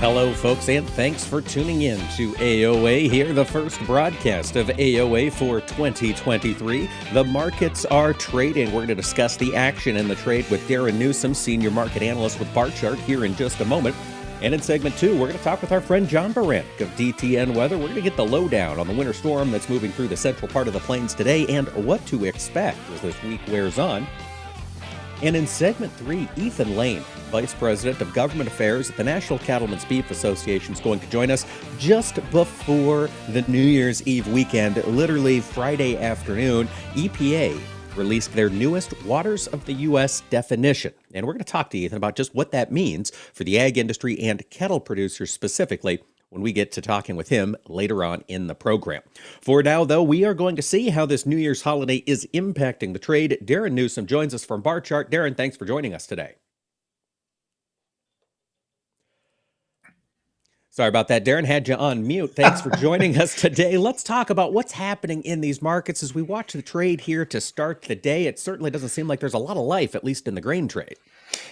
Hello, folks, and thanks for tuning in to AOA here, the first broadcast of AOA for 2023. The markets are trading. We're going to discuss the action in the trade with Darren Newsom, senior market analyst with Barchart, here in just a moment. And in segment two, we're going to talk with our friend John Baranick of DTN Weather. We're going to get the lowdown on the winter storm that's moving through the central part of the plains today and what to expect as this week wears on. And in segment three, Ethan Lane, Vice President of Government Affairs at the National Cattlemen's Beef Association, is going to join us just before the New Year's Eve weekend, literally Friday afternoon. EPA released their newest Waters of the U.S. definition. And we're going to talk to Ethan about just what that means for the ag industry and cattle producers specifically when we get to talking with him later on in the program. For now, though, we are going to see how this New Year's holiday is impacting the trade. Darren Newsom joins us from Barchart. Darren, thanks for joining us today. Sorry about that. Darren had you on mute. Thanks for joining us today. Let's talk about what's happening in these markets as we watch the trade here to start the day. It certainly doesn't seem like there's a lot of life, at least in the grain trade.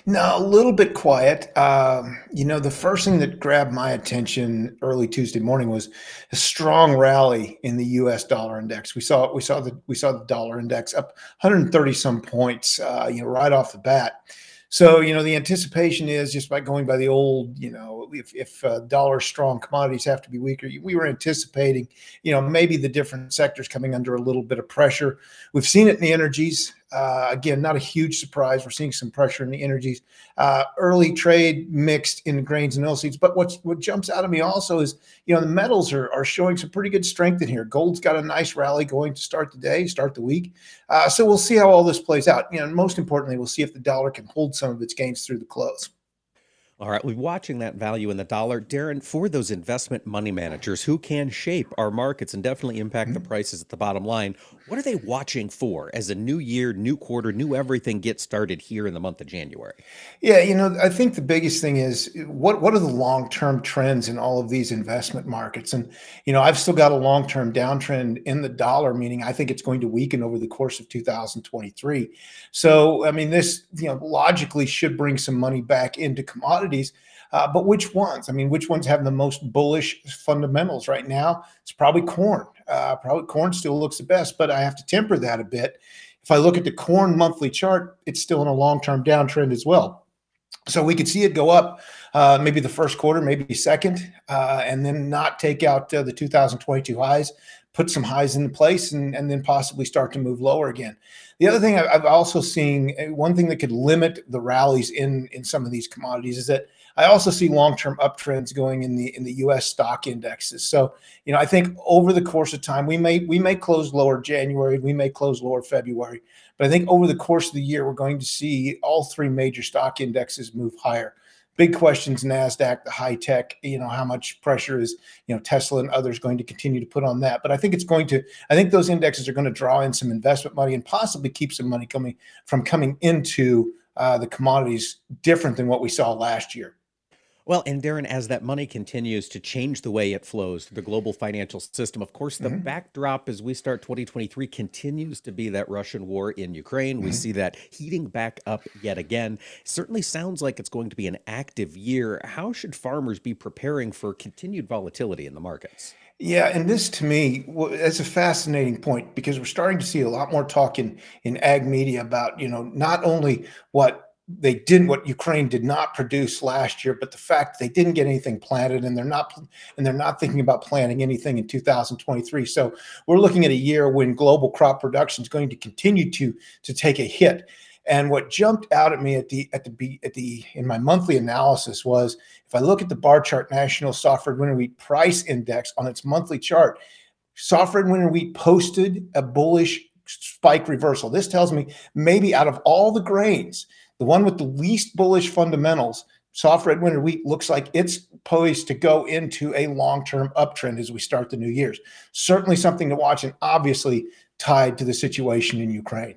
No, a little bit quiet. Um, you know, the first thing that grabbed my attention early Tuesday morning was a strong rally in the U.S. dollar index. We saw we saw the we saw the dollar index up 130 some points. Uh, you know, right off the bat. So, you know, the anticipation is just by going by the old, you know, if, if uh, dollar strong commodities have to be weaker, we were anticipating, you know, maybe the different sectors coming under a little bit of pressure. We've seen it in the energies. Uh, again, not a huge surprise. We're seeing some pressure in the energies. Uh, early trade mixed in grains and oilseeds. But what's what jumps out of me also is, you know, the metals are, are showing some pretty good strength in here. Gold's got a nice rally going to start the day, start the week. Uh, so we'll see how all this plays out. You know, most importantly, we'll see if the dollar can hold some of its gains through the close. All right, we're watching that value in the dollar. Darren, for those investment money managers who can shape our markets and definitely impact the mm-hmm. prices at the bottom line, what are they watching for as a new year, new quarter, new everything gets started here in the month of January? Yeah, you know, I think the biggest thing is what what are the long-term trends in all of these investment markets? And you know, I've still got a long-term downtrend in the dollar, meaning I think it's going to weaken over the course of 2023. So, I mean, this, you know, logically should bring some money back into commodities commodities. Uh, but which ones? I mean, which ones have the most bullish fundamentals right now? It's probably corn. Uh, probably corn still looks the best, but I have to temper that a bit. If I look at the corn monthly chart, it's still in a long term downtrend as well. So we could see it go up uh, maybe the first quarter, maybe second, uh, and then not take out uh, the 2022 highs, put some highs into place, and, and then possibly start to move lower again. The other thing I've also seen, uh, one thing that could limit the rallies in in some of these commodities is that I also see long-term uptrends going in the in the U.S. stock indexes. So, you know, I think over the course of time, we may we may close lower January, we may close lower February, but I think over the course of the year, we're going to see all three major stock indexes move higher big questions nasdaq the high tech you know how much pressure is you know tesla and others going to continue to put on that. But i think it's going to i think those indexes are going to draw in some investment money and possibly keep some money coming from coming into uh, the commodities different than what we saw last year well, and Darren, as that money continues to change the way it flows through the global financial system, of course, the mm-hmm. backdrop as we start 2023 continues to be that Russian war in Ukraine. Mm-hmm. We see that heating back up yet again. Certainly sounds like it's going to be an active year. How should farmers be preparing for continued volatility in the markets? Yeah, and this to me is a fascinating point because we're starting to see a lot more talk in in ag media about you know not only what they didn't what Ukraine did not produce last year, but the fact they didn't get anything planted and they're not and they're not thinking about planting anything in 2023. So we're looking at a year when global crop production is going to continue to to take a hit. And what jumped out at me at the at the at the in my monthly analysis was if I look at the Barchart national soft red winter wheat price index on its monthly chart, soft red winter wheat posted a bullish spike reversal. This tells me maybe out of all the grains the one with the least bullish fundamentals, soft red winter wheat looks like it's poised to go into a long-term uptrend as we start the new year's. Certainly something to watch, and obviously tied to the situation in Ukraine.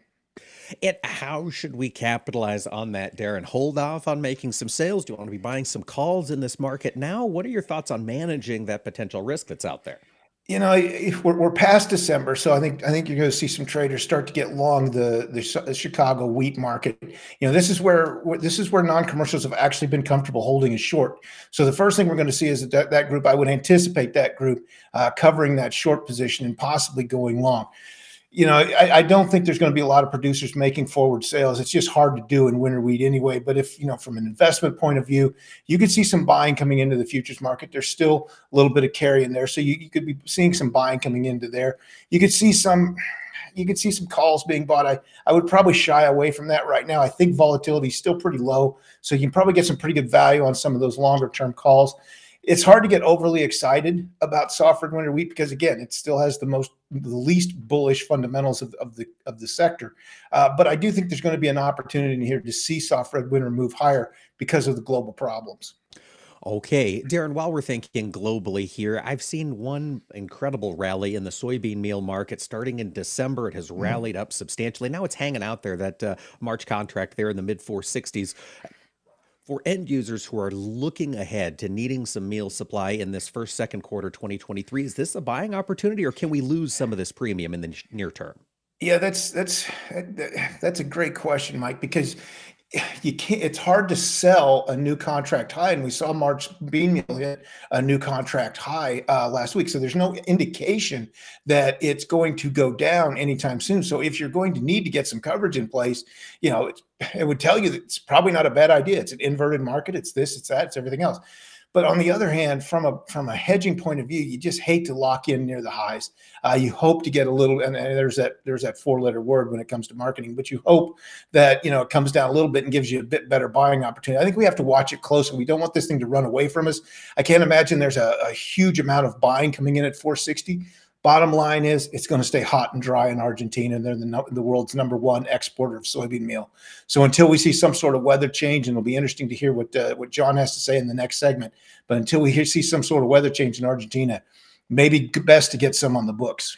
And how should we capitalize on that, Darren? Hold off on making some sales? Do you want to be buying some calls in this market now? What are your thoughts on managing that potential risk that's out there? You know, we're, we're past December, so I think I think you're going to see some traders start to get long the, the, Chicago wheat market. You know, this is where this is where non-commercials have actually been comfortable holding a short. So the first thing we're going to see is that that group. I would anticipate that group uh, covering that short position and possibly going long you know, I, I, don't think there's going to be a lot of producers making forward sales. It's just hard to do in winter wheat anyway. But if, you know, from an investment point of view, you could see some buying coming into the futures market. There's still a little bit of carry in there. So you, you could be seeing some buying coming into there. You could see some, you could see some calls being bought. I, I would probably shy away from that right now. I think volatility is still pretty low. So you can probably get some pretty good value on some of those longer term calls it's hard to get overly excited about soft red winter wheat because again, it still has the most the least bullish fundamentals of, of the of the sector. Uh, but I do think there's going to be an opportunity here to see soft red winter move higher because of the global problems. Okay, Darren, while we're thinking globally here, I've seen one incredible rally in the soybean meal market starting in December. It has mm-hmm. rallied up substantially. Now it's hanging out there, that uh, March contract there in the mid 460s for end users who are looking ahead to needing some meal supply in this first second quarter 2023 is this a buying opportunity or can we lose some of this premium in the near term? Yeah that's that's that's a great question mike because you can't it's hard to sell a new contract high and we saw march bean hit a new contract high uh, last week. So there's no indication that it's going to go down anytime soon. So if you're going to need to get some coverage in place you know it would tell you that it's probably not a bad idea. It's an inverted market. It's this it's that it's everything else but on the other hand, from a from a hedging point of view, you just hate to lock in near the highs. Uh, you hope to get a little, and, and, there's that there's that four letter word when it comes to marketing. But you hope that you know it comes down a little bit and gives you a bit better buying opportunity. I think we have to watch it closely. We don't want this thing to run away from us. I can't imagine there's a, a huge amount of buying coming in at 460. Bottom line is it's going to stay hot and dry in Argentina. They're the, the world's number one exporter of soybean meal. So until we see some sort of weather change, and it'll be interesting to hear what uh, what John has to say in the next segment. But until we hear, see some sort of weather change in Argentina, maybe best to get some on the books.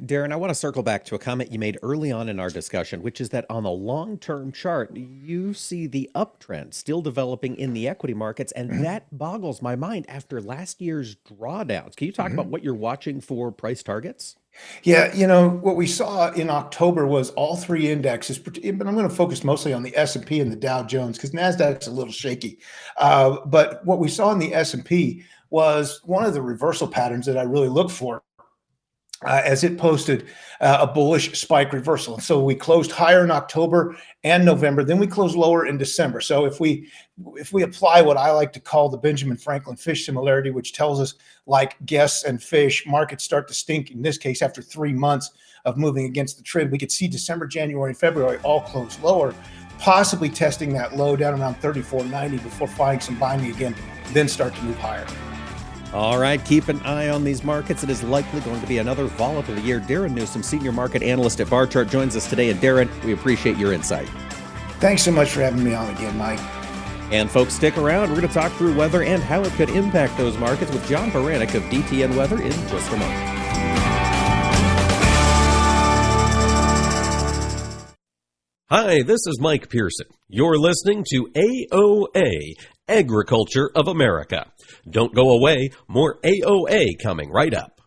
Darren, I want to circle back to a comment you made early on in our discussion, which is that on the long term chart, you see the uptrend still developing in the equity markets. And mm-hmm. that boggles my mind after last year's drawdowns. Can you talk mm-hmm. about what you're watching for price targets? Yeah, you know what we saw in October was all three indexes, but I'm going to focus mostly on the S and P and the Dow Jones because Nasdaq's a little shaky. Uh, but what we saw in the S and P was one of the reversal patterns that I really look for uh, as it posted uh, a bullish spike reversal. And so we closed higher in October and November, then we closed lower in December. So if we if we apply what I like to call the Benjamin Franklin fish similarity, which tells us like guests and fish, markets start to stink in this case after three months of moving against the trend. We could see December, January, and February all close lower, possibly testing that low down around 34.90 before finding some binding again, then start to move higher. All right, keep an eye on these markets. It is likely going to be another volatile year. Darren Newsom, senior market analyst at Barchart, joins us today. And Darren, we appreciate your insight. Thanks so much for having me on again, Mike. And folks, stick around. We're going to talk through weather and how it could impact those markets with John Baranick of DTN Weather in just a moment. Hi, this is Mike Pearson. You're listening to AOA, Agriculture of America. Don't go away, more AOA coming right up.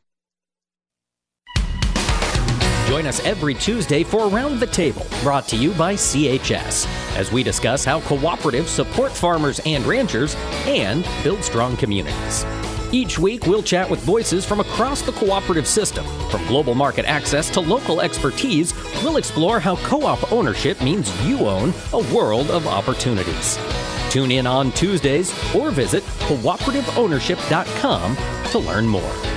Join us every Tuesday for Round the Table, brought to you by CHS, as we discuss how cooperatives support farmers and ranchers and build strong communities. Each week, we'll chat with voices from across the cooperative system. From global market access to local expertise, we'll explore how co op ownership means you own a world of opportunities. Tune in on Tuesdays or visit cooperativeownership.com to learn more.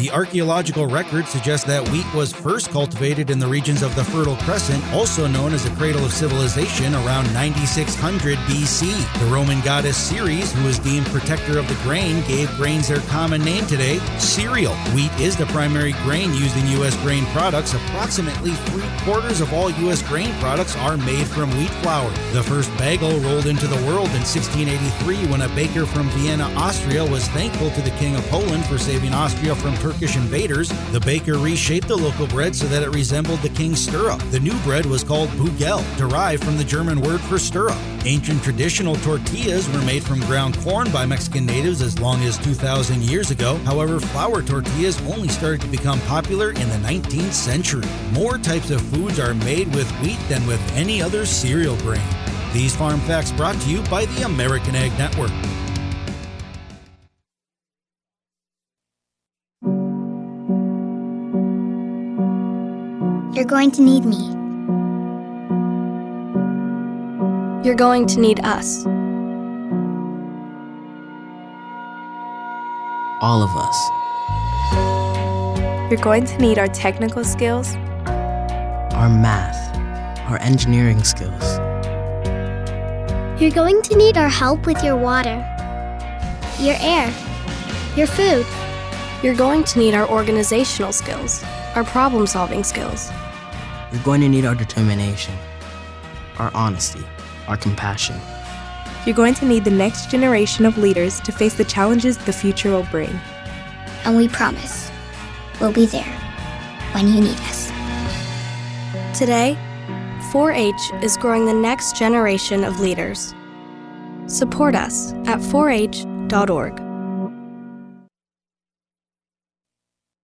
The archaeological record suggests that wheat was first cultivated in the regions of the Fertile Crescent, also known as the cradle of civilization, around 9600 BC. The Roman goddess Ceres, who was deemed protector of the grain, gave grains their common name today, cereal. Wheat is the primary grain used in U.S. grain products. Approximately three quarters of all U.S. grain products are made from wheat flour. The first bagel rolled into the world in 1683 when a baker from Vienna, Austria, was thankful to the King of Poland for saving Austria from Turkish invaders, the baker reshaped the local bread so that it resembled the king's stirrup. The new bread was called bugel, derived from the German word for stirrup. Ancient traditional tortillas were made from ground corn by Mexican natives as long as 2,000 years ago. However, flour tortillas only started to become popular in the 19th century. More types of foods are made with wheat than with any other cereal grain. These farm facts brought to you by the American Ag Network. Going to need me. You're going to need us. All of us. You're going to need our technical skills, Our math, our engineering skills. You're going to need our help with your water, your air, your food. you're going to need our organizational skills, our problem solving skills. You're going to need our determination, our honesty, our compassion. You're going to need the next generation of leaders to face the challenges the future will bring. And we promise we'll be there when you need us. Today, 4 H is growing the next generation of leaders. Support us at 4h.org.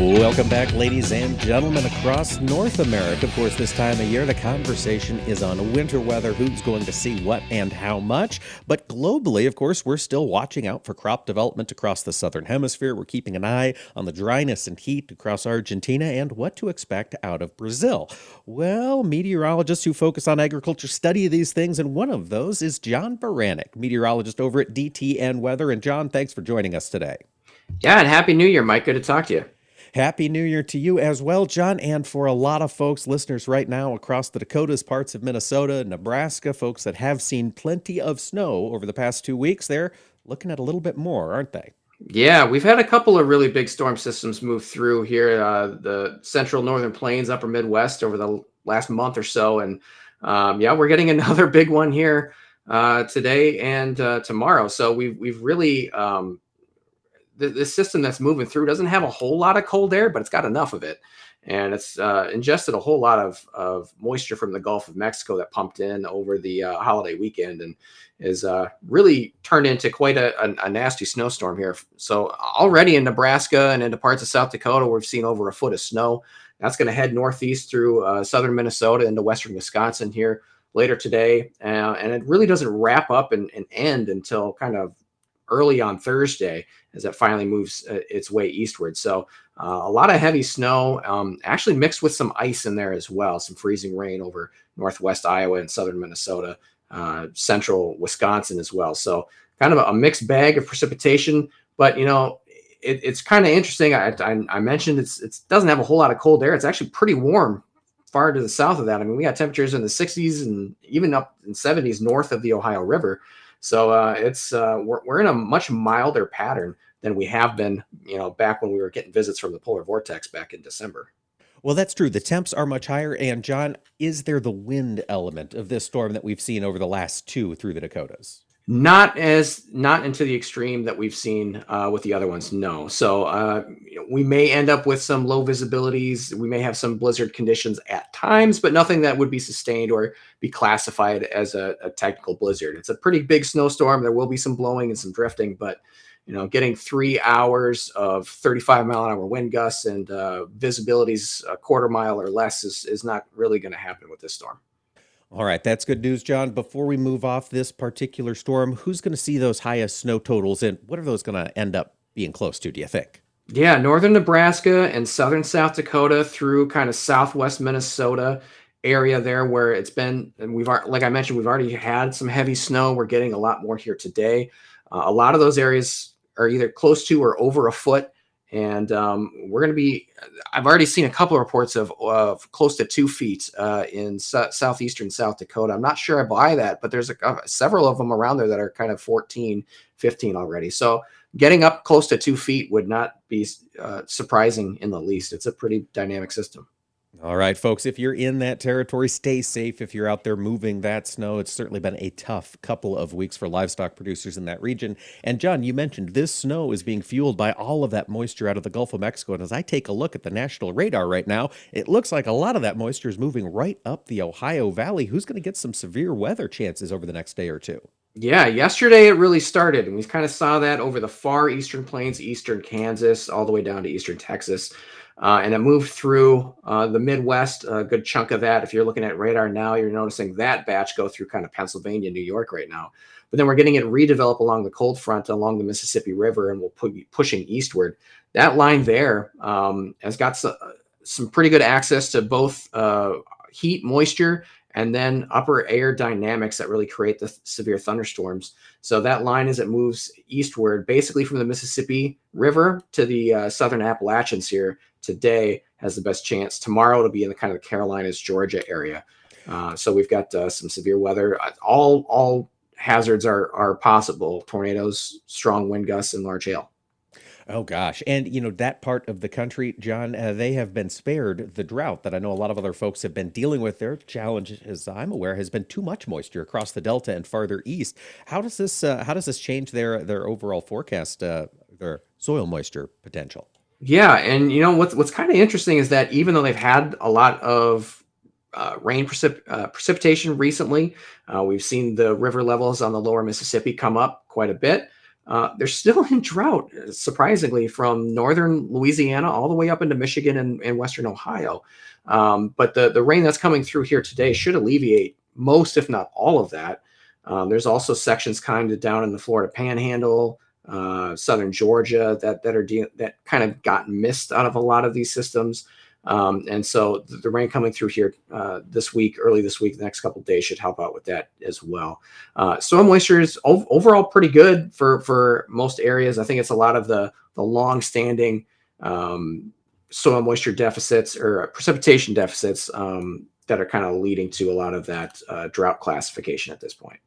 Welcome back, ladies and gentlemen, across North America. Of course, this time of year, the conversation is on winter weather, who's going to see what and how much. But globally, of course, we're still watching out for crop development across the southern hemisphere. We're keeping an eye on the dryness and heat across Argentina and what to expect out of Brazil. Well, meteorologists who focus on agriculture study these things, and one of those is John Baranick, meteorologist over at DTN Weather. And John, thanks for joining us today. Yeah, and happy New Year, Mike. Good to talk to you. Happy New Year to you as well, John. And for a lot of folks, listeners right now across the Dakotas, parts of Minnesota, Nebraska, folks that have seen plenty of snow over the past two weeks, they're looking at a little bit more, aren't they? Yeah, we've had a couple of really big storm systems move through here, uh, the central northern plains, upper Midwest over the last month or so. And um, yeah, we're getting another big one here uh, today and uh, tomorrow. So we've, we've really, um, the, the system that's moving through doesn't have a whole lot of cold air, but it's got enough of it. And it's uh, ingested a whole lot of, of moisture from the Gulf of Mexico that pumped in over the uh, holiday weekend and is uh, really turned into quite a, a, a, nasty snowstorm here. So already in Nebraska and into parts of South Dakota, we've seen over a foot of snow. That's going to head northeast through uh, southern Minnesota into western Wisconsin here later today. Uh, and it really doesn't wrap up and, and end until kind of early on Thursday as it finally moves uh, its way eastward. So uh, a lot of heavy snow, um, actually mixed with some ice in there as well, some freezing rain over northwest Iowa and southern Minnesota, uh, central Wisconsin as well. So kind of a, mixed bag of precipitation, but you know. It, it's kind of interesting. I, I, I mentioned it's it doesn't have a whole lot of cold air. It's actually pretty warm far to the south of that. I mean, we got temperatures in the 60s and even up in 70s north of the Ohio River. So uh, it's uh, we're, we're in a much milder pattern than we have been, you know, back when we were getting visits from the polar vortex back in December. Well, that's true. The temps are much higher. And John, is there the wind element of this storm that we've seen over the last two through the Dakotas? Not as not into the extreme that we've seen uh, with the other ones. No. So uh, we may end up with some low visibilities. We may have some blizzard conditions at times, but nothing that would be sustained or be classified as a, a technical blizzard. It's a pretty big snowstorm. There will be some blowing and some drifting, but you know, getting three hours of 35 mile an hour wind gusts and uh, visibilities a quarter mile or less is, is not really going to happen with this storm. All right, that's good news, John. Before we move off this particular storm, who's going to see those highest snow totals and what are those going to end up being close to, do you think? Yeah, northern Nebraska and southern South Dakota through kind of southwest Minnesota area there where it's been and we've like I mentioned we've already had some heavy snow. We're getting a lot more here today. Uh, a lot of those areas are either close to or over a foot and um, we're going to be i've already seen a couple of reports of, of close to two feet uh, in southeastern south dakota. I'm not sure i buy that but there's a, uh, several of them around there that are kind of 14 15 already. So getting up close to two feet would not be uh, surprising in the least. It's a pretty dynamic system all right, folks, if you're in that territory, stay safe. If you're out there moving that snow, it's certainly been a tough couple of weeks for livestock producers in that region. And John, you mentioned this snow is being fueled by all of that moisture out of the Gulf of Mexico. And as I take a look at the national radar right now, it looks like a lot of that moisture is moving right up the Ohio Valley. Who's going to get some severe weather chances over the next day or two? Yeah, yesterday it really started, and we kind of saw that over the far eastern plains, eastern Kansas, all the way down to eastern Texas. Uh, and it moved through uh, the Midwest, a good chunk of that. If you're looking at radar now, you're noticing that batch go through kind of Pennsylvania, New York right now. But then we're getting it redevelop along the cold front along the Mississippi River, and we'll put pushing eastward. That line there um, has got some, some pretty good access to both uh, heat, moisture, and then upper air dynamics that really create the th- severe thunderstorms. So that line, as it moves eastward, basically from the Mississippi River to the uh, southern Appalachians here, today has the best chance. Tomorrow it'll be in the kind of the Carolinas, Georgia area. Uh, so we've got uh, some severe weather. Uh, all all hazards are are possible: tornadoes, strong wind gusts, and large hail. Oh gosh, and you know that part of the country, John, uh, they have been spared the drought that I know a lot of other folks have been dealing with. Their challenge, as I'm aware, has been too much moisture across the Delta and farther east. How does this uh, how does this change their their overall forecast, uh, their soil moisture potential? Yeah, and you know what's what's kind of interesting is that even though they've had a lot of uh, rain precip- uh, precipitation recently, uh, we've seen the river levels on the lower Mississippi come up quite a bit. Uh, they're still in drought, surprisingly, from northern Louisiana all the way up into Michigan and, and western Ohio. Um, but the the rain that's coming through here today should alleviate most, if not all, of that. Um, there's also sections kind of down in the Florida Panhandle, uh, southern Georgia that that are de- that kind of got missed out of a lot of these systems. Um, and so the, the, rain coming through here uh, this week, early this week, the next couple days should help out with that as well. Uh, soil moisture is ov- overall pretty good for for most areas. I think it's a lot of the the long standing um, soil moisture deficits or precipitation deficits um, that are kind of leading to a lot of that uh, drought classification at this point.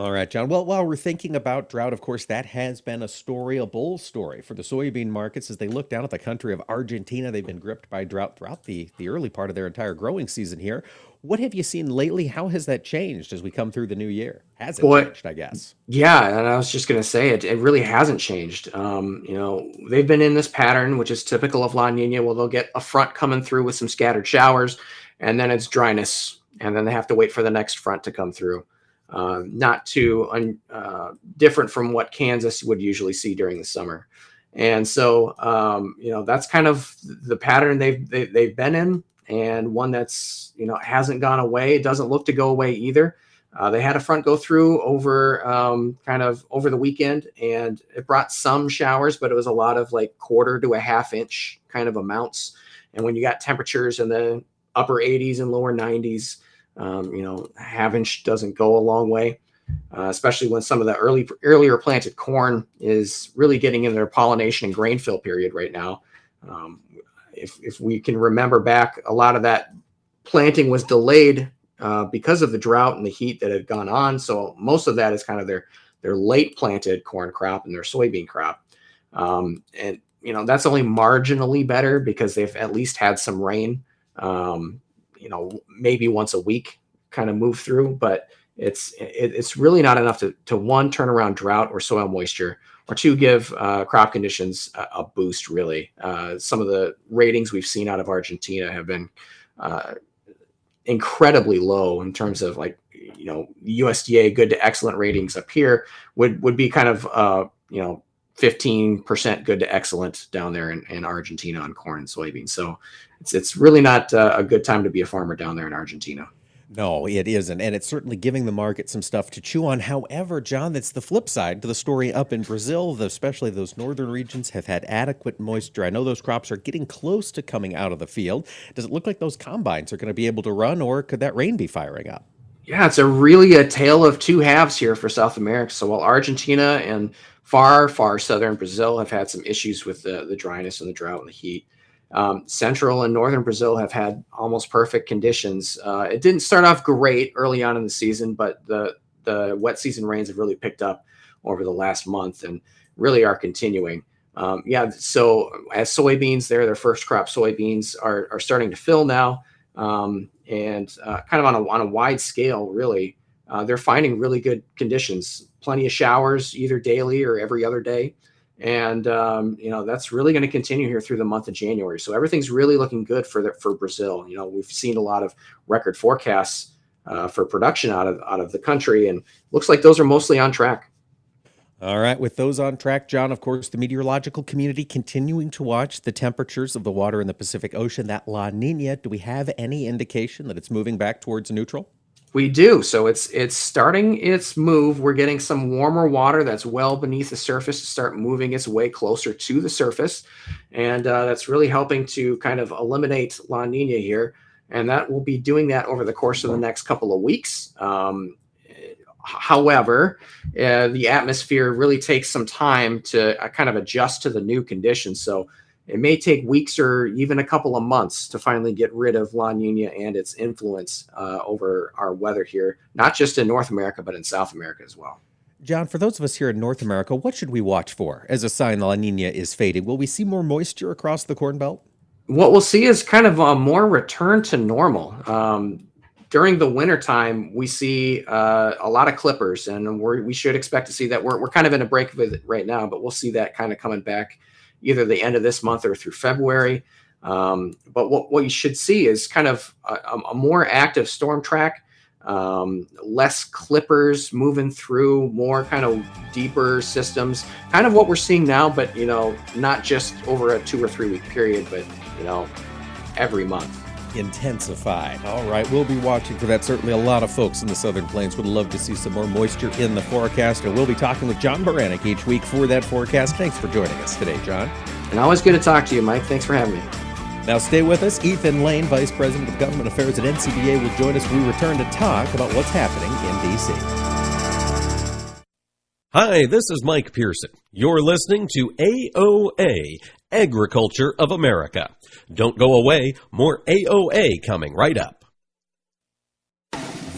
All right, John. Well, while we're thinking about drought, of course, that has been a story, a bull story for the soybean markets as they look down at the country of Argentina. They've been gripped by drought throughout the, the early part of their entire growing season here. What have you seen lately? How has that changed as we come through the new year? Has it Boy, changed, I guess? Yeah, and I was just going to say it, it really hasn't changed. Um, you know, they've been in this pattern, which is typical of La Nina. Well, they'll get a front coming through with some scattered showers, and then it's dryness, and then they have to wait for the next front to come through uh, not too un, uh, different from what Kansas would usually see during the summer. And so, um, you know, that's kind of the pattern they've they, have they have been in, and one that's you know hasn't gone away. It doesn't look to go away either. Uh, they had a front go through over um, kind of over the weekend, and it brought some showers, but it was a lot of like quarter to a half inch kind of amounts. And when you got temperatures in the upper 80s and lower 90s, um, you know, half inch doesn't go a long way, uh, especially when some of the early earlier planted corn is really getting in their pollination and grain fill period right now. Um, if if we can remember back, a lot of that planting was delayed uh, because of the drought and the heat that had gone on. So most of that is kind of their their late planted corn crop and their soybean crop. Um, and you know that's only marginally better because they've at least had some rain. Um, you know, maybe once a week, kind of move through, but it's it, it's really not enough to to one turn around drought or soil moisture, or two give uh, crop conditions a, a boost. Really, uh, some of the ratings we've seen out of Argentina have been uh, incredibly low in terms of like you know USDA good to excellent ratings up here would would be kind of uh, you know 15% good to excellent down there in, in Argentina on corn and soybeans. So it's it's really not uh, a good time to be a farmer down there in Argentina. No, it isn't. And it's certainly giving the market some stuff to chew on. However, John, that's the flip side to the story up in Brazil. Especially those northern regions have had adequate moisture. I know those crops are getting close to coming out of the field. Does it look like those combines are going to be able to run, or could that rain be firing up? Yeah, it's a really a tale of two halves here for South America. So while Argentina and far, far southern Brazil have had some issues with the, the dryness and the drought and the heat, um, central and northern Brazil have had almost perfect conditions. Uh, it didn't start off great early on in the season, but the the wet season rains have really picked up over the last month and really are continuing. Um, yeah, so as soybeans, there, their first crop soybeans are, are starting to fill now, um, and uh, kind of on a on a wide scale, really, uh, they're finding really good conditions. Plenty of showers either daily or every other day and um, you know that's really going to continue here through the month of January. So everything's really looking good for the, for Brazil. You know, we've seen a lot of record forecasts uh, for production out of out of the country, and looks like those are mostly on track. All right, with those on track, John, of course, the meteorological community continuing to watch the temperatures of the water in the Pacific Ocean. That La Nina, do we have any indication that it's moving back towards neutral? We do. So it's it's starting its move. We're getting some warmer water that's well beneath the surface to start moving its way closer to the surface, and uh, that's really helping to kind of eliminate La Nina here. And that will be doing that over the course of the next couple of weeks. Um, however, uh, the atmosphere really takes some time to uh, kind of adjust to the new conditions. So it may take weeks or even a couple of months to finally get rid of La Nina and its influence uh, over our weather here, not just in North America, but in South America as well. John, for those of us here in North America, what should we watch for as a sign La Nina is fading? Will we see more moisture across the Corn Belt? What we'll see is kind of a more return to normal. Um, during the wintertime, we see uh, a lot of clippers, and we should expect to see that. We're, we're kind of in a break with it right now, but we'll see that kind of coming back either the end of this month or through February. Um, but what, what you should see is kind of a, a more active storm track, um, less clippers moving through, more kind of deeper systems, kind of what we're seeing now, but you know, not just over a two or three week period, but you know, every month intensified. All right, we'll be watching for that. Certainly, a lot of folks in the Southern Plains would love to see some more moisture in the forecast, and we'll be talking with John Baranick each week for that forecast. Thanks for joining us today, John. And always good to talk to you, Mike. Thanks for having me. Now, stay with us. Ethan Lane, Vice President of Government Affairs at NCBA, will join us when we return to talk about what's happening in D.C. Hi, this is Mike Pearson. You're listening to AOA, Agriculture of America. Don't go away, more AOA coming right up.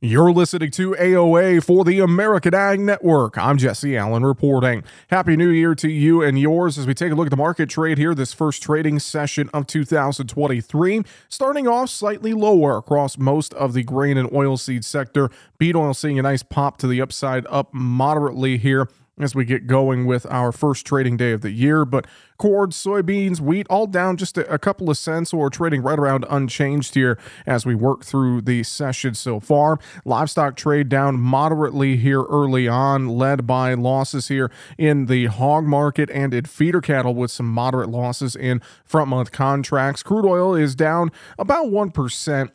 You're listening to AOA for the American Ag Network. I'm Jesse Allen reporting. Happy New Year to you and yours as we take a look at the market trade here this first trading session of 2023. Starting off slightly lower across most of the grain and oilseed sector. Bean oil seeing a nice pop to the upside, up moderately here as we get going with our first trading day of the year. But corn, soybeans, wheat, all down just a, a, couple of cents, or trading right around unchanged here as we work through the session so far. Livestock trade down moderately here early on, led by losses here in the hog market and in feeder cattle with some moderate losses in front month contracts. Crude oil is down about 1%.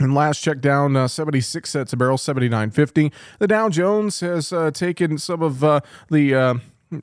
And last check down uh, 76 cents a barrel, 79.50. The Dow Jones has uh, taken some of uh, the uh,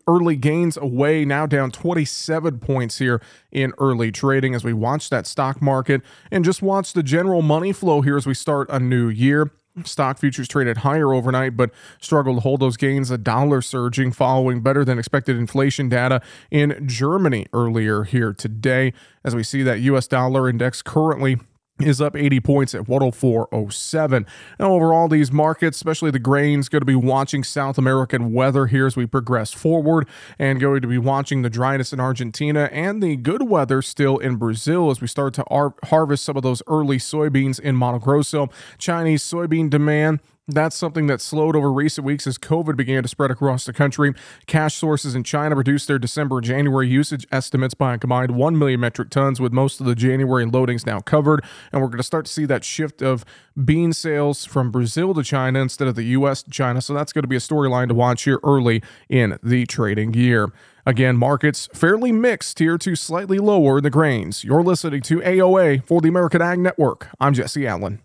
early gains away, now down 27 points here in early trading as we watch that stock market and just watch the general money flow here as we start a new year. Stock futures traded higher overnight, but struggled to hold those gains. A dollar surging following better than expected inflation data in Germany earlier here today. As we see that U.S. dollar index currently is up 80 points at 104.07. Now, overall, these markets, especially the grains, going to be watching South American weather here as we progress forward, and going to be watching the dryness in Argentina and the good weather still in Brazil as we start to ar- harvest some of those early soybeans in Mato Grosso. Chinese soybean demand that's something that slowed over recent weeks as COVID began to spread across the country. Cash sources in China reduced their December January usage estimates by a combined 1 million metric tons, with most of the January loadings now covered. And we're going to start to see that shift of bean sales from Brazil to China instead of the U.S. to China. So that's going to be a storyline to watch here early in the trading year. Again, markets fairly mixed here to slightly lower in the grains. You're listening to AOA for the American Ag Network. I'm Jesse Allen.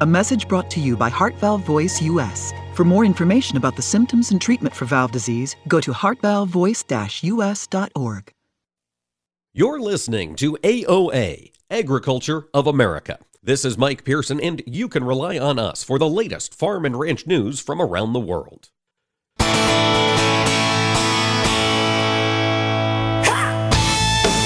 A message brought to you by Heart Valve Voice US. For more information about the symptoms and treatment for valve disease, go to heartvalvevoice-us.org. You're listening to AOA, Agriculture of America. This is Mike Pearson, and you can rely on us for the latest farm and ranch news from around the world.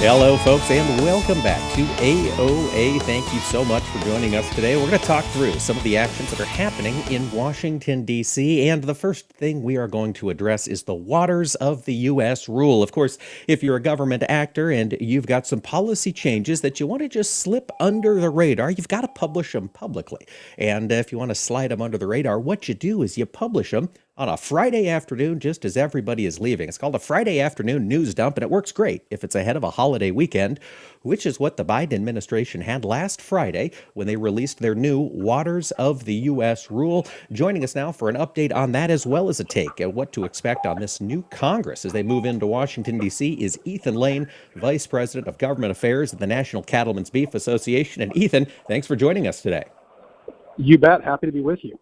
Hello, folks, and welcome back to AOA. Thank you so much for joining us today. We're going to talk through some of the actions that are happening in Washington, D.C. And the first thing we are going to address is the waters of the U.S. rule. Of course, if you're a government actor and you've got some policy changes that you want to just slip under the radar, you've got to publish them publicly. And if you want to slide them under the radar, what you do is you publish them on a Friday afternoon just as everybody is leaving. It's called a Friday afternoon news dump, and it works great if it's ahead of a holiday weekend, which is what the Biden administration had last Friday when they released their new Waters of the U.S. rule. Joining us now for an update on that as well as a take at what to expect on this new Congress as they move into Washington, D.C., is Ethan Lane, Vice President of Government Affairs at the National Cattlemen's Beef Association. And Ethan, thanks for joining us today. You bet. Happy to be with you.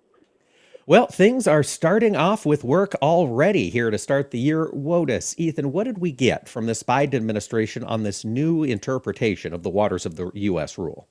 Well, things are starting off with work already here to start the year. WOTUS, Ethan, what did we get from this Biden administration on this new interpretation of the waters of the U.S. rule?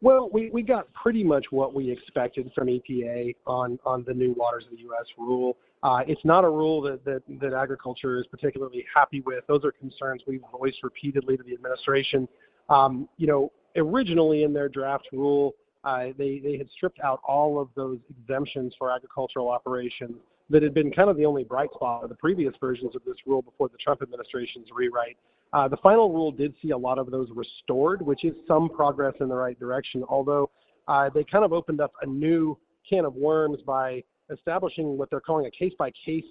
Well, we, we got pretty much what we expected from EPA on, on the new waters of the U.S. rule. Uh, it's not a rule that, that, that agriculture is particularly happy with. Those are concerns we've voiced repeatedly to the administration. Um, you know, originally in their draft rule, uh, they, they had stripped out all of those exemptions for agricultural operations that had been kind of the only bright spot of the previous versions of this rule before the Trump administration's rewrite. Uh, the final rule did see a lot of those restored, which is some progress in the right direction, although uh, they kind of opened up a new can of worms by establishing what they're calling a case-by-case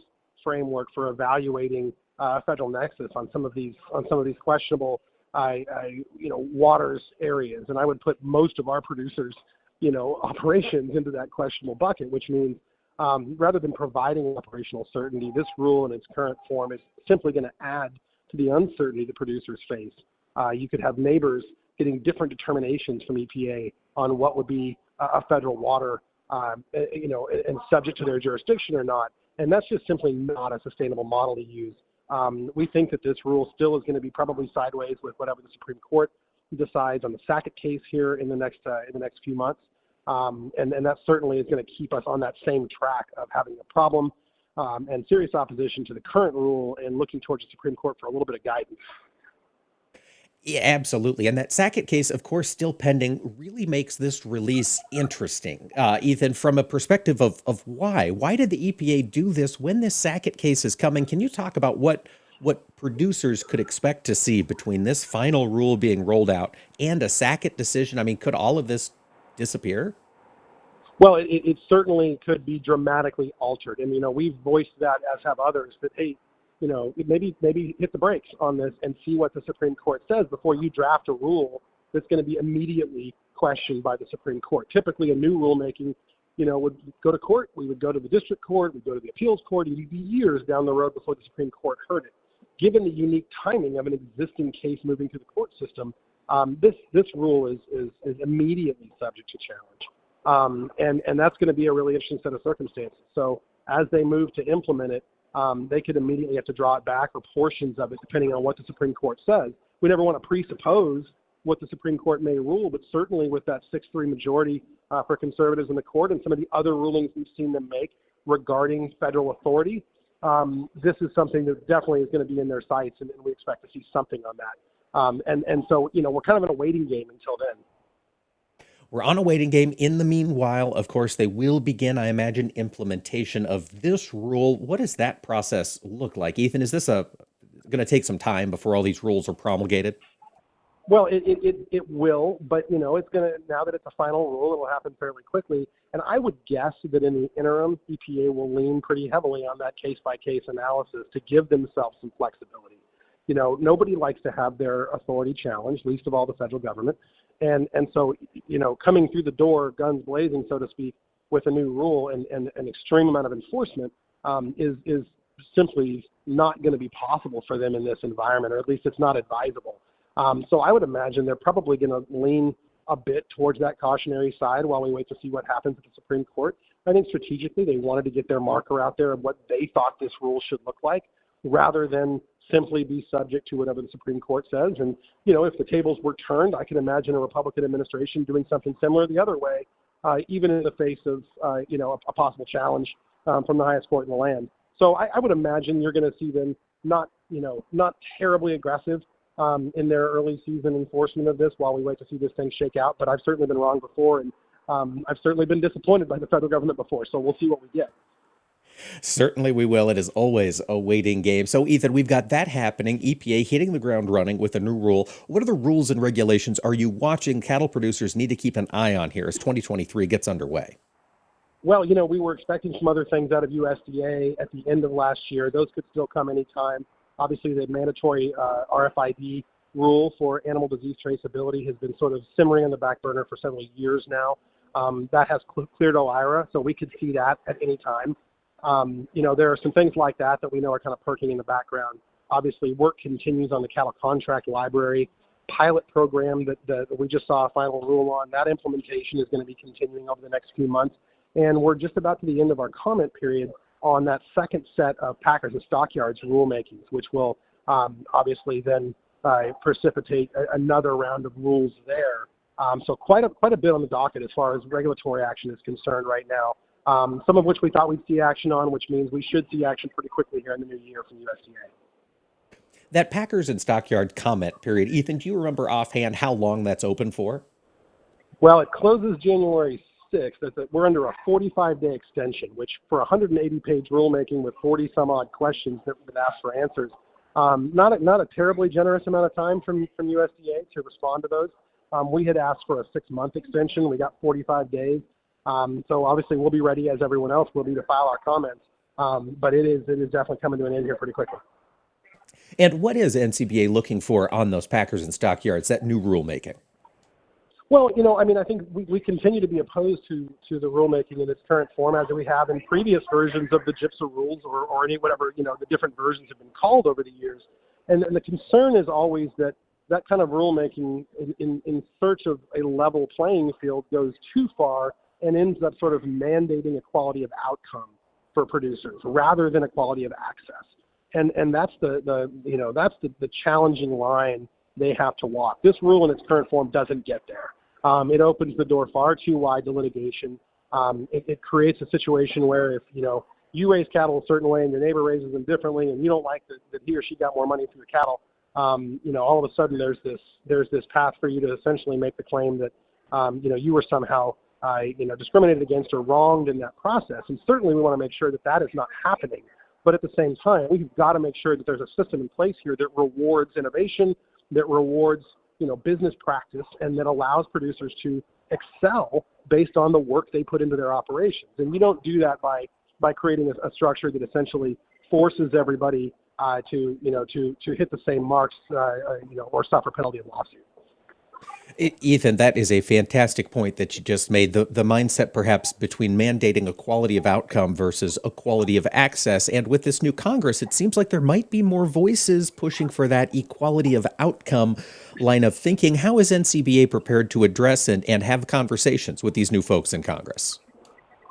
framework for evaluating uh, federal nexus on some of these on some of these questionable I, I, you know, waters areas, and I would put most of our producers, you know, operations into that questionable bucket, which means Um, rather than providing operational certainty, this rule in its current form is simply going to add to the uncertainty the producers face. Uh, you could have neighbors getting different determinations from EPA on what would be a federal water, um, you know, and subject to their jurisdiction or not. And that's just simply not a sustainable model to use. Um, we think that this rule still is going to be probably sideways with whatever the Supreme Court decides on the Sackett case here in the next uh, in the next few months. Um, and, and that certainly is going to keep us on that same track of having a problem um, and serious opposition to the current rule and looking towards the Supreme Court for a little bit of guidance. Yeah, absolutely. And that Sackett case, of course, still pending, really makes this release interesting. Uh, Ethan, from a perspective of, of why? Why did the EPA do this when this Sackett case is coming? Can you talk about what what producers could expect to see between this final rule being rolled out and a Sackett decision? I mean, could all of this disappear? Well, it, it certainly could be dramatically altered, and you know we've voiced that as have others. That hey, you know maybe maybe hit the brakes on this and see what the Supreme Court says before you draft a rule that's going to be immediately questioned by the Supreme Court. Typically, a new rulemaking, you know, would go to court. We would go to the district court. We'd go to the appeals court. It'd be years down the road before the Supreme Court heard it. Given the unique timing of an existing case moving through the court system, um, this this rule is, is is immediately subject to challenge. Um, and, and that's going to be a really interesting set of circumstances. So as they move to implement it, um, they could immediately have to draw it back or portions of it, depending on what the Supreme Court says. We never want to presuppose what the Supreme Court may rule, but certainly with that 6 3 majority uh, for conservatives in the court and some of the other rulings we've seen them make regarding federal authority, um, this is something that definitely is going to be in their sights, and, and we expect to see something on that. Um, and, and so, you know, we're kind of in a waiting game until then. We're on a waiting game. In the meanwhile, of course, they will begin, I imagine, implementation of this rule. What does that process look like? Ethan, is this a going to take some time before all these rules are promulgated? Well, it, it, it, it will, but you know, it's going to, now that it's a final rule, it'll happen fairly quickly. And I would guess that in the interim, EPA will lean pretty heavily on that case by case analysis to give themselves some flexibility. You know, nobody likes to have their authority challenged, least of all the federal government. And and so you know, coming through the door, guns blazing, so to speak, with a new rule and, and an extreme amount of enforcement um, is is simply not going to be possible for them in this environment, or at least it's not advisable. Um, so I would imagine they're probably going to lean a bit towards that cautionary side while we wait to see what happens at the Supreme Court. I think strategically they wanted to get their marker out there of what they thought this rule should look like, rather than simply be subject to whatever the Supreme Court says. And, you know, if the tables were turned, I can imagine a Republican administration doing something similar the other way, uh, even in the face of, uh, you know, a, a possible challenge um, from the highest court in the land. So I, I would imagine you're going to see them not, you know, not terribly aggressive um, in their early season enforcement of this while we wait to see this thing shake out. But I've certainly been wrong before, and um, I've certainly been disappointed by the federal government before. So we'll see what we get. Certainly, we will. It is always a waiting game. So, Ethan, we've got that happening. EPA hitting the ground running with a new rule. What are the rules and regulations are you watching cattle producers need to keep an eye on here as 2023 gets underway? Well, you know, we were expecting some other things out of USDA at the end of last year. Those could still come anytime. Obviously, the mandatory uh, RFID rule for animal disease traceability has been sort of simmering on the back burner for several years now. Um, that has cl- cleared OIRA, so we could see that at any time. Um, you know, there are some things like that that we know are kind of perking in the background. Obviously, work continues on the cattle contract library pilot program that, that we just saw a final rule on. That implementation is going to be continuing over the next few months. And we're just about to the end of our comment period on that second set of Packers and Stockyards rulemakings, which will um, obviously then uh, precipitate a, another round of rules there. Um, so quite a quite a bit on the docket as far as regulatory action is concerned right now um, some of which we thought we'd see action on, which means we should see action pretty quickly here in the new year from USDA. That Packers and Stockyard comment period, Ethan, do you remember offhand how long that's open for? Well, it closes January 6th. A, we're under a 45 day extension, which for 180 page rulemaking with 40 some odd questions that we've been asked for answers, um, not, a, not a terribly generous amount of time from, from USDA to respond to those. Um, we had asked for a six month extension. We got 45 days. Um, so obviously we'll be ready as everyone else will be to file our comments. Um, but it is it is definitely coming to an end here pretty quickly. And what is NCBA looking for on those Packers and stockyards? That new rulemaking. Well, you know, I mean, I think we, we continue to be opposed to, to the rulemaking in its current form as we have in previous versions of the GIPSA rules or, or any whatever, you know, the different versions have been called over the years. And, and the concern is always that that kind of rulemaking in, in, in search of a level playing field goes too far and ends up sort of mandating equality of outcome for producers rather than equality of access. And, and that's the, the, you know, that's the, the challenging line they have to walk. This rule in its current form doesn't get there. Um, it opens the door far too wide to litigation. Um, it, it creates a situation where if, you know, you raise cattle a certain way and your neighbor raises them differently and you don't like that, that he or she got more money through the cattle, um, you know, all of a sudden there's this there's this path for you to essentially make the claim that um, you know you were somehow uh, you know discriminated against or wronged in that process. And certainly we want to make sure that that is not happening. But at the same time, we've got to make sure that there's a system in place here that rewards innovation, that rewards you know business practice, and that allows producers to excel based on the work they put into their operations. And you don't do that by by creating a, a structure that essentially forces everybody uh, to you know to to hit the same marks uh, uh you know or suffer penalty of lawsuit. Ethan, that is a fantastic point that you just made. The, the mindset perhaps between mandating equality of outcome versus equality of access. And with this new Congress, it seems like there might be more voices pushing for that equality of outcome line of thinking. How is NCBA prepared to address and, and have conversations with these new folks in Congress?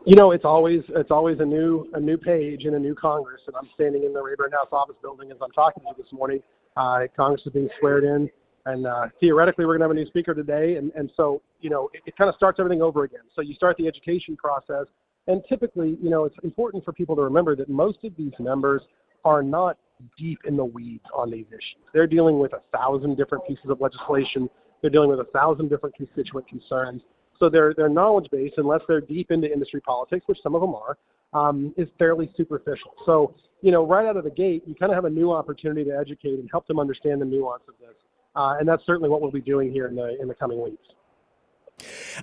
You know, it's always it's always a new a new page in a new Congress, and I'm standing in the Rayburn House office building as I'm talking to you this morning. Uh, Congress is being sweared in, and uh, theoretically we're going to have a new speaker today, and and so you know it, it kind of starts everything over again. So you start the education process, and typically, you know, it's important for people to remember that most of these members are not deep in the weeds on these issues. They're dealing with a thousand different pieces of legislation. They're dealing with a thousand different constituent concerns so their their knowledge base, unless they're deep into industry politics, which some of them are, um, is fairly superficial. So you know, right out of the gate, you kind of have a new opportunity to educate and help them understand the nuance of this, uh, and that's certainly what we'll be doing here in the in the coming weeks.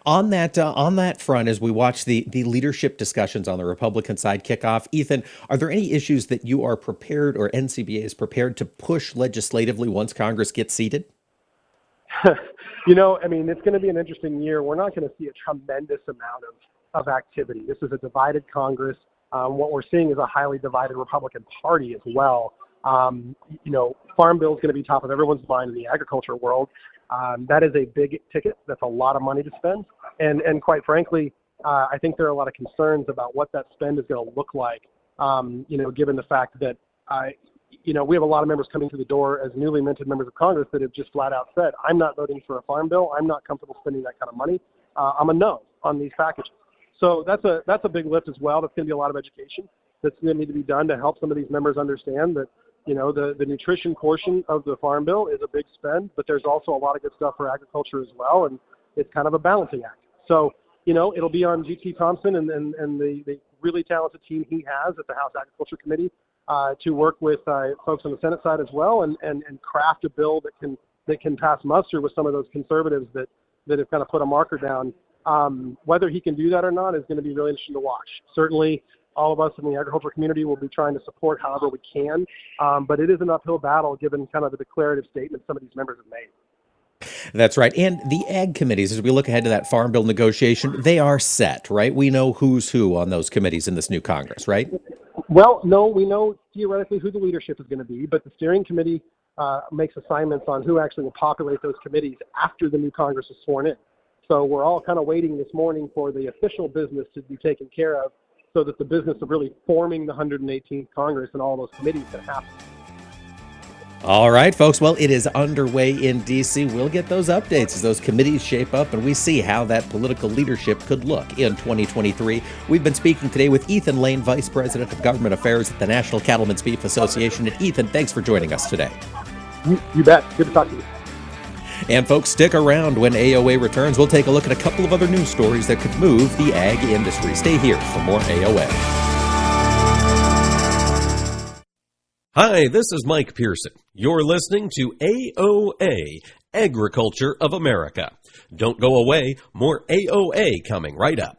On that uh, on that front, as we watch the the leadership discussions on the Republican side kick off, Ethan, are there any issues that you are prepared or NCBA is prepared to push legislatively once Congress gets seated? you know, I mean, it's going to be an interesting year. We're not going to see a tremendous amount of, of activity. This is a divided Congress. Um, what we're seeing is a highly divided Republican Party as well. Um, you know, Farm Bill is going to be top of everyone's mind in the agriculture world. Um, that is a big ticket. That's a lot of money to spend. And, and quite frankly, uh, I think there are a lot of concerns about what that spend is going to look like, um, you know, given the fact that, uh, you know, we have a lot of members coming through the door as newly minted members of Congress that have just flat out said, I'm not voting for a farm bill. I'm not comfortable spending that kind of money. Uh, I'm a no on these packages. So that's a that's a big lift as well. That's going to be a lot of education that's going to need to be done to help some of these members understand that you know the the nutrition portion of the farm bill is a big spend, but there's also a lot of good stuff for agriculture as well, and it's kind of a balancing act. So you know it'll be on GT Thompson and and, and the, the really talented team he has at the House Agriculture Committee uh, to work with uh, folks on the Senate side as well and, and, and craft a bill that can that can pass muster with some of those conservatives that, that have kind of put a marker down. Um, whether he can do that or not is going to be really interesting to watch. Certainly, all of us in the agriculture community will be trying to support however we can, um, but it is an uphill battle given kind of the declarative statements some of these members have made. That's right. And the ag committees, as we look ahead to that farm bill negotiation, they are set, right? We know who's who on those committees in this new Congress, right? Well, no, we know theoretically who the leadership is going to be, but the steering committee uh, makes assignments on who actually will populate those committees after the new Congress is sworn in. So we're all kind of waiting this morning for the official business to be taken care of so that the business of really forming the 118th Congress and all those committees can happen. All right, folks. Well, it is underway in D.C. We'll get those updates as those committees shape up and we see how that political leadership could look in 2023. We've been speaking today with Ethan Lane, Vice President of Government Affairs at the National Cattlemen's Beef Association. And Ethan, thanks for joining us today. You, you bet. Good to talk to you. And folks, stick around when AOA returns. We'll take a look at a couple of other news stories that could move the ag industry. Stay here for more AOA. Hi, this is Mike Pearson. You're listening to AOA, Agriculture of America. Don't go away, more AOA coming right up.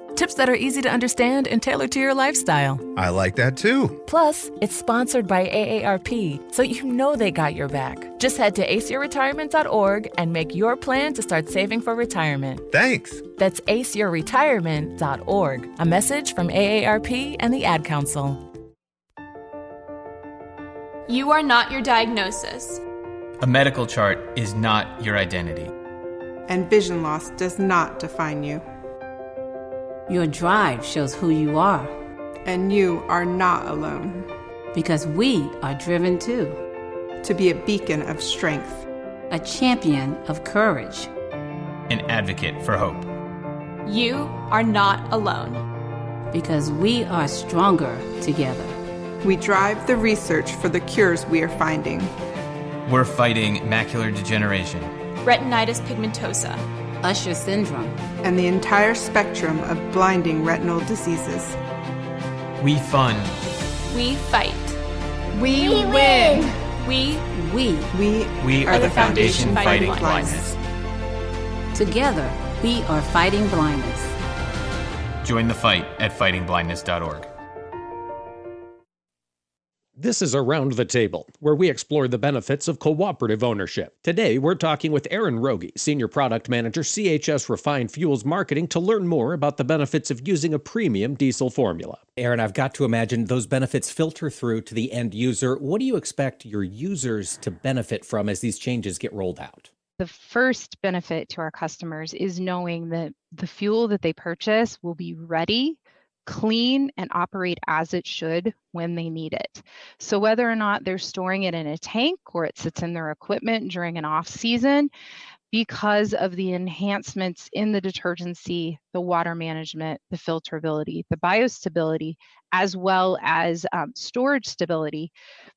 Tips that are easy to understand and tailored to your lifestyle. I like that too. Plus, it's sponsored by AARP, so you know they got your back. Just head to aceyourretirement.org and make your plan to start saving for retirement. Thanks. That's aceyourretirement.org. A message from AARP and the Ad Council. You are not your diagnosis. A medical chart is not your identity. And vision loss does not define you. Your drive shows who you are. And you are not alone. Because we are driven too. To be a beacon of strength, a champion of courage, an advocate for hope. You are not alone. Because we are stronger together. We drive the research for the cures we are finding. We're fighting macular degeneration, retinitis pigmentosa, Usher syndrome, and the entire spectrum of blinding retinal diseases. We fund. We fight. We, we win. win. We we we we are, are the, the foundation, foundation fighting, fighting blindness. blindness. Together, we are fighting blindness. Join the fight at fightingblindness.org. This is Around the Table, where we explore the benefits of cooperative ownership. Today, we're talking with Aaron Rogie, Senior Product Manager, CHS Refined Fuels Marketing, to learn more about the benefits of using a premium diesel formula. Aaron, I've got to imagine those benefits filter through to the end user. What do you expect your users to benefit from as these changes get rolled out? The first benefit to our customers is knowing that the fuel that they purchase will be ready clean and operate as it should when they need it. So whether or not they're storing it in a tank or it sits in their equipment during an off season, because of the enhancements in the detergency, the water management, the filterability, the biostability, as well as um, storage stability,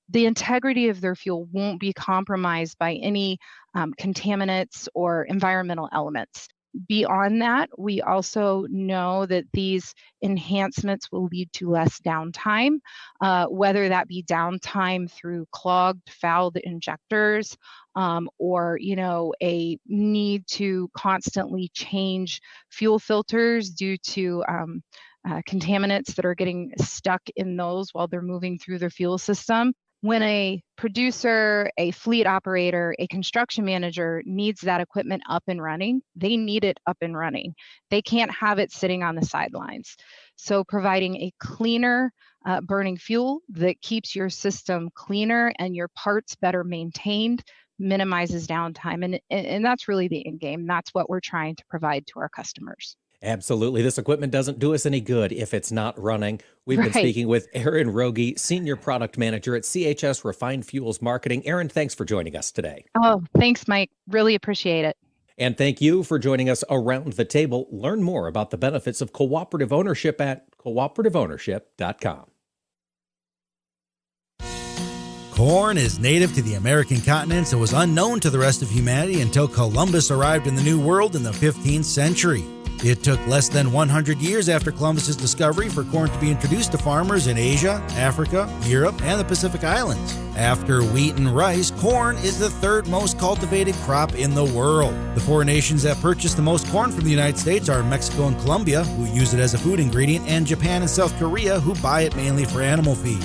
the integrity of their fuel won't be compromised by any um, contaminants or environmental elements. Beyond that, we also know that these enhancements will lead to less downtime, uh, whether that be downtime through clogged, fouled injectors, um, or you know a need to constantly change fuel filters due to um, uh, contaminants that are getting stuck in those while they're moving through their fuel system when a producer, a fleet operator, a construction manager needs that equipment up and running, they need it up and running. They can't have it sitting on the sidelines. So, providing a cleaner uh, burning fuel that keeps your system cleaner and your parts better maintained minimizes downtime. And, and that's really the end game. That's what we're trying to provide to our customers. Absolutely. This equipment doesn't do us any good if it's not running. We've right. been speaking with Aaron Rogie, Senior Product Manager at CHS Refined Fuels Marketing. Aaron, thanks for joining us today. Oh, thanks, Mike. Really appreciate it. And thank you for joining us around the table. Learn more about the benefits of cooperative ownership at cooperativeownership.com. Corn is native to the American continent and was unknown to the rest of humanity until Columbus arrived in the New World in the 15th century. It took less than 100 years after Columbus's discovery for corn to be introduced to farmers in Asia, Africa, Europe, and the Pacific Islands. After wheat and rice, corn is the third most cultivated crop in the world. The four nations that purchase the most corn from the United States are Mexico and Colombia, who use it as a food ingredient, and Japan and South Korea, who buy it mainly for animal feed.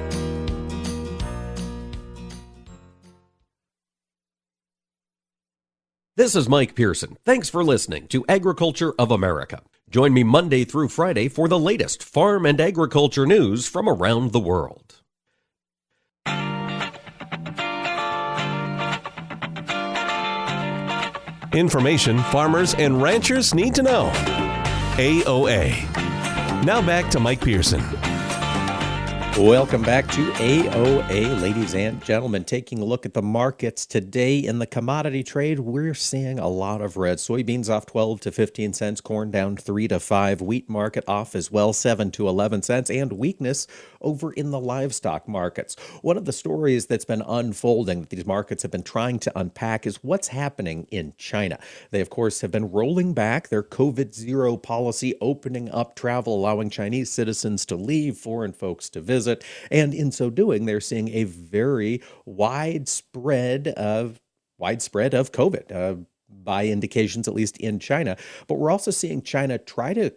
This is Mike Pearson. Thanks for listening to Agriculture of America. Join me Monday through Friday for the latest farm and agriculture news from around the world. Information farmers and ranchers need to know. AOA. Now back to Mike Pearson. Welcome back to AOA, ladies and gentlemen. Taking a look at the markets today in the commodity trade, we're seeing a lot of red. Soybeans off 12 to 15 cents, corn down 3 to 5, wheat market off as well 7 to 11 cents, and weakness over in the livestock markets. One of the stories that's been unfolding that these markets have been trying to unpack is what's happening in China. They, of course, have been rolling back their COVID zero policy, opening up travel, allowing Chinese citizens to leave, foreign folks to visit visit. And in so doing, they're seeing a very widespread of widespread of COVID. Uh, by indications, at least in China. But we're also seeing China try to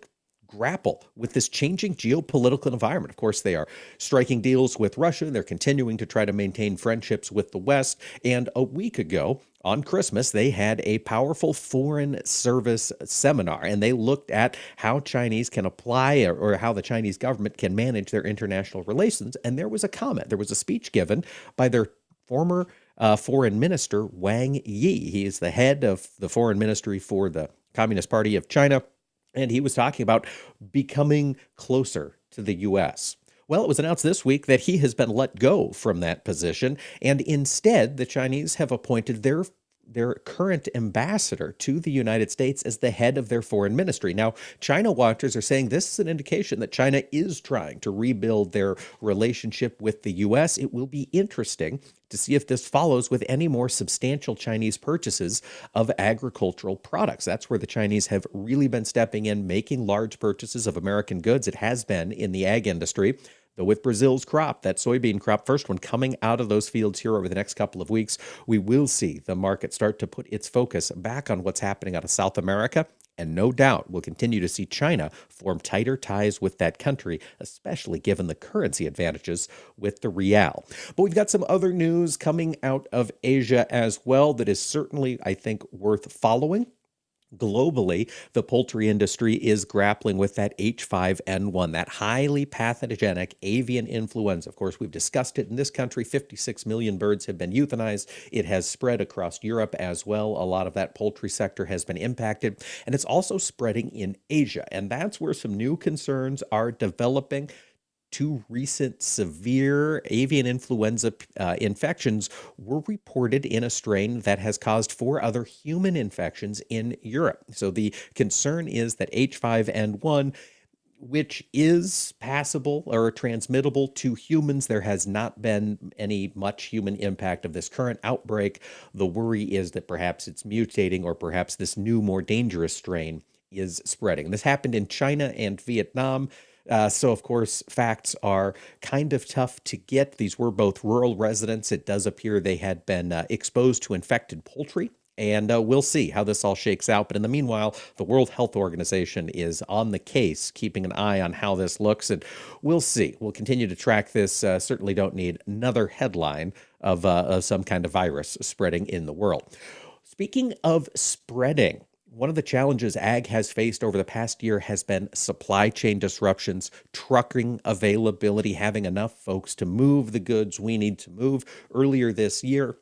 grapple with this changing geopolitical environment. Of course, they are striking deals with Russia. They're continuing to try to maintain friendships with the West. And a week ago, on Christmas, they had a powerful foreign service seminar and they looked at how Chinese can apply or, or, how the Chinese government can manage their international relations. And there was a comment, there was a speech given by their former uh, foreign minister, Wang Yi. He is the head of the foreign ministry for the Communist Party of China. And he was talking about becoming closer to the U.S. Well, it was announced this week that he has been let go from that position, and instead, the Chinese have appointed their their current ambassador to the United States as the head of their foreign ministry. Now, China watchers are saying this is an indication that China is trying to rebuild their relationship with the U.S. It will be interesting to see if this follows with any more substantial Chinese purchases of agricultural products. That's where the Chinese have really been stepping in, making large purchases of American goods. It has been in the ag industry. Though with Brazil's crop, that soybean crop, first one coming out of those fields here over the next couple of weeks, we will see the market start to put its focus back on what's happening out of South America. And no doubt we'll continue to see China form tighter ties with that country, especially given the currency advantages with the real. But we've got some other news coming out of Asia as well that is certainly, I think, worth following globally, the poultry industry is grappling with that H5N1, that highly pathogenic avian influenza. Of course, we've discussed it in this country. 56 million birds have been euthanized. It has spread across Europe as well. A lot of that poultry sector has been impacted, and it's also spreading in Asia. And that's where some new concerns are developing two recent severe avian influenza uh, infections were reported in a strain that has caused four other human infections in Europe. So the concern is that H5N1 which is passable or transmittable to humans. There has not been any much human impact of this current outbreak. The worry is that perhaps it's mutating or perhaps this new, more dangerous strain is spreading. This happened in China and Vietnam. Uh, so, of course, facts are kind of tough to get. These were both rural residents. It does appear they had been uh, exposed to infected poultry. And uh, we'll see how this all shakes out. But in the meanwhile, the World Health Organization is on the case, keeping an eye on how this looks. And we'll see. We'll continue to track this. Uh, certainly don't need another headline of, uh, of some kind of virus spreading in the world. Speaking of spreading, one of the challenges ag has faced over the past year has been supply chain disruptions, trucking availability, having enough folks to move the goods we need to move. Earlier this year,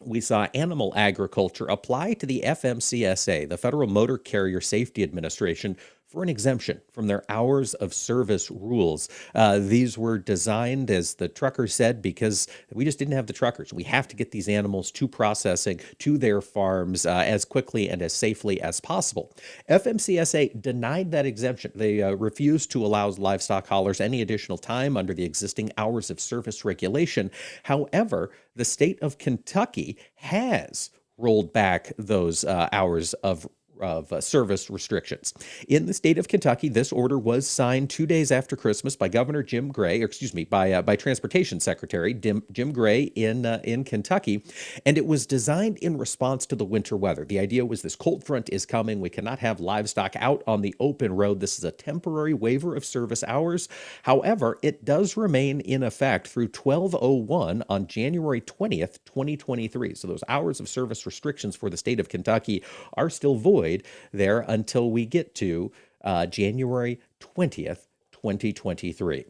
we saw animal agriculture apply to the FMCSA, the Federal Motor Carrier Safety Administration, for an exemption from their hours of service rules. Uh, these were designed, as the trucker said, because we just didn't have the truckers. We have to get these animals to processing to their farms uh, as quickly and as safely as possible. FMCSA denied that exemption. They uh, refused to allow livestock haulers any additional time under the existing hours of service regulation. However, the state of Kentucky has rolled back those uh, hours of of uh, service restrictions. In the state of Kentucky, this order was signed two days after Christmas by Governor Jim Gray, or excuse me, by uh, by Transportation Secretary Jim, Jim Gray in uh, in Kentucky, and it was designed in response to the winter weather. The idea was this cold front is coming. We cannot have livestock out on the open road. This is a temporary waiver of service hours. However, it does remain in effect through 1201 on January 20th, 2023. So those hours of service restrictions for the state of Kentucky are still void there until we get to uh, January 20th, 2023.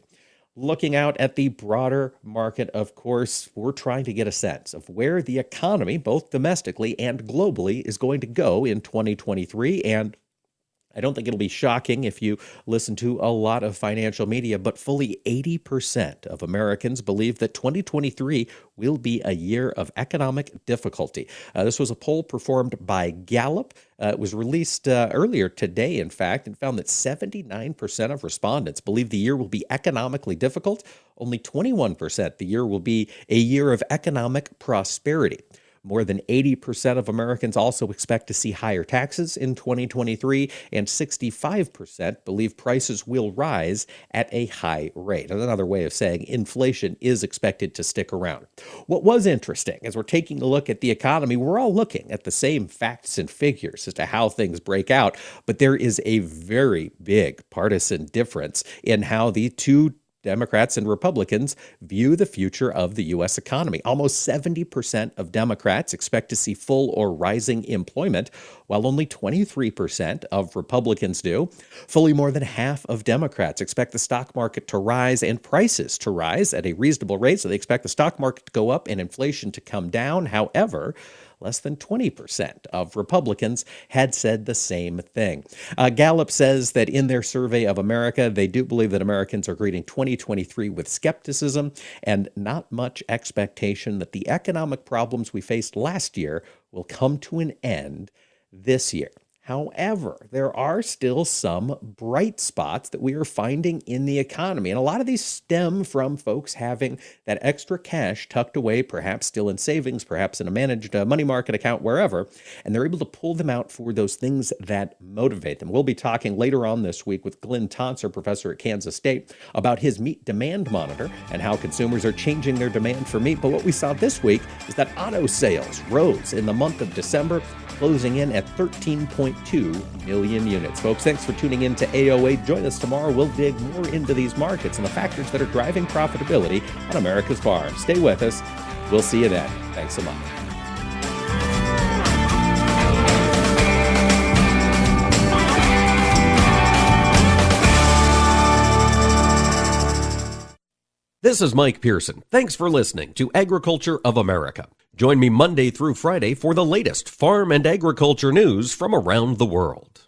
Looking out at the broader market, of course, we're trying to get a sense of where the economy, both domestically and globally, is going to go in 2023 and I don't think it'll be shocking if you listen to a lot of financial media, but fully 80% of Americans believe that 2023 will be a year of economic difficulty. Uh, this was a poll performed by Gallup. Uh, it was released uh, earlier today, in fact, and found that 79% of respondents believe the year will be economically difficult. Only 21% the year will be a year of economic prosperity. More than 80% of Americans also expect to see higher taxes in 2023, and 65% believe prices will rise at a high rate. Another way of saying inflation is expected to stick around. What was interesting as we're taking a look at the economy, we're all looking at the same facts and figures as to how things break out, but there is a very big partisan difference in how the two Democrats and Republicans view the future of the U.S. economy. Almost 70% of Democrats expect to see full or rising employment, while only 23% of Republicans do. Fully more than half of Democrats expect the stock market to rise and prices to rise at a reasonable rate. So they expect the stock market to go up and inflation to come down. However, less than 20% of Republicans had said the same thing. Uh, Gallup says that in their survey of America, they do believe that Americans are greeting 2023 with skepticism and not much expectation that the economic problems we faced last year will come to an end this year. However, there are still some bright spots that we are finding in the economy. And a lot of these stem from folks having that extra cash tucked away, perhaps still in savings, perhaps in a managed uh, money market account, wherever. And they're able to pull them out for those things that motivate them. We'll be talking later on this week with Glynn Tonsor, professor at Kansas State, about his meat demand monitor and how consumers are changing their demand for meat. But what we saw this week is that auto sales rose in the month of December closing in at 13.2 million units. Folks, thanks for tuning in to AOA. Join us tomorrow. We'll dig more into these markets and the factors that are driving profitability on America's farms. Stay with us. We'll see you then. Thanks so much. This is Mike Pearson. Thanks for listening to Agriculture of America. Join me Monday through Friday for the latest farm and agriculture news from around the world.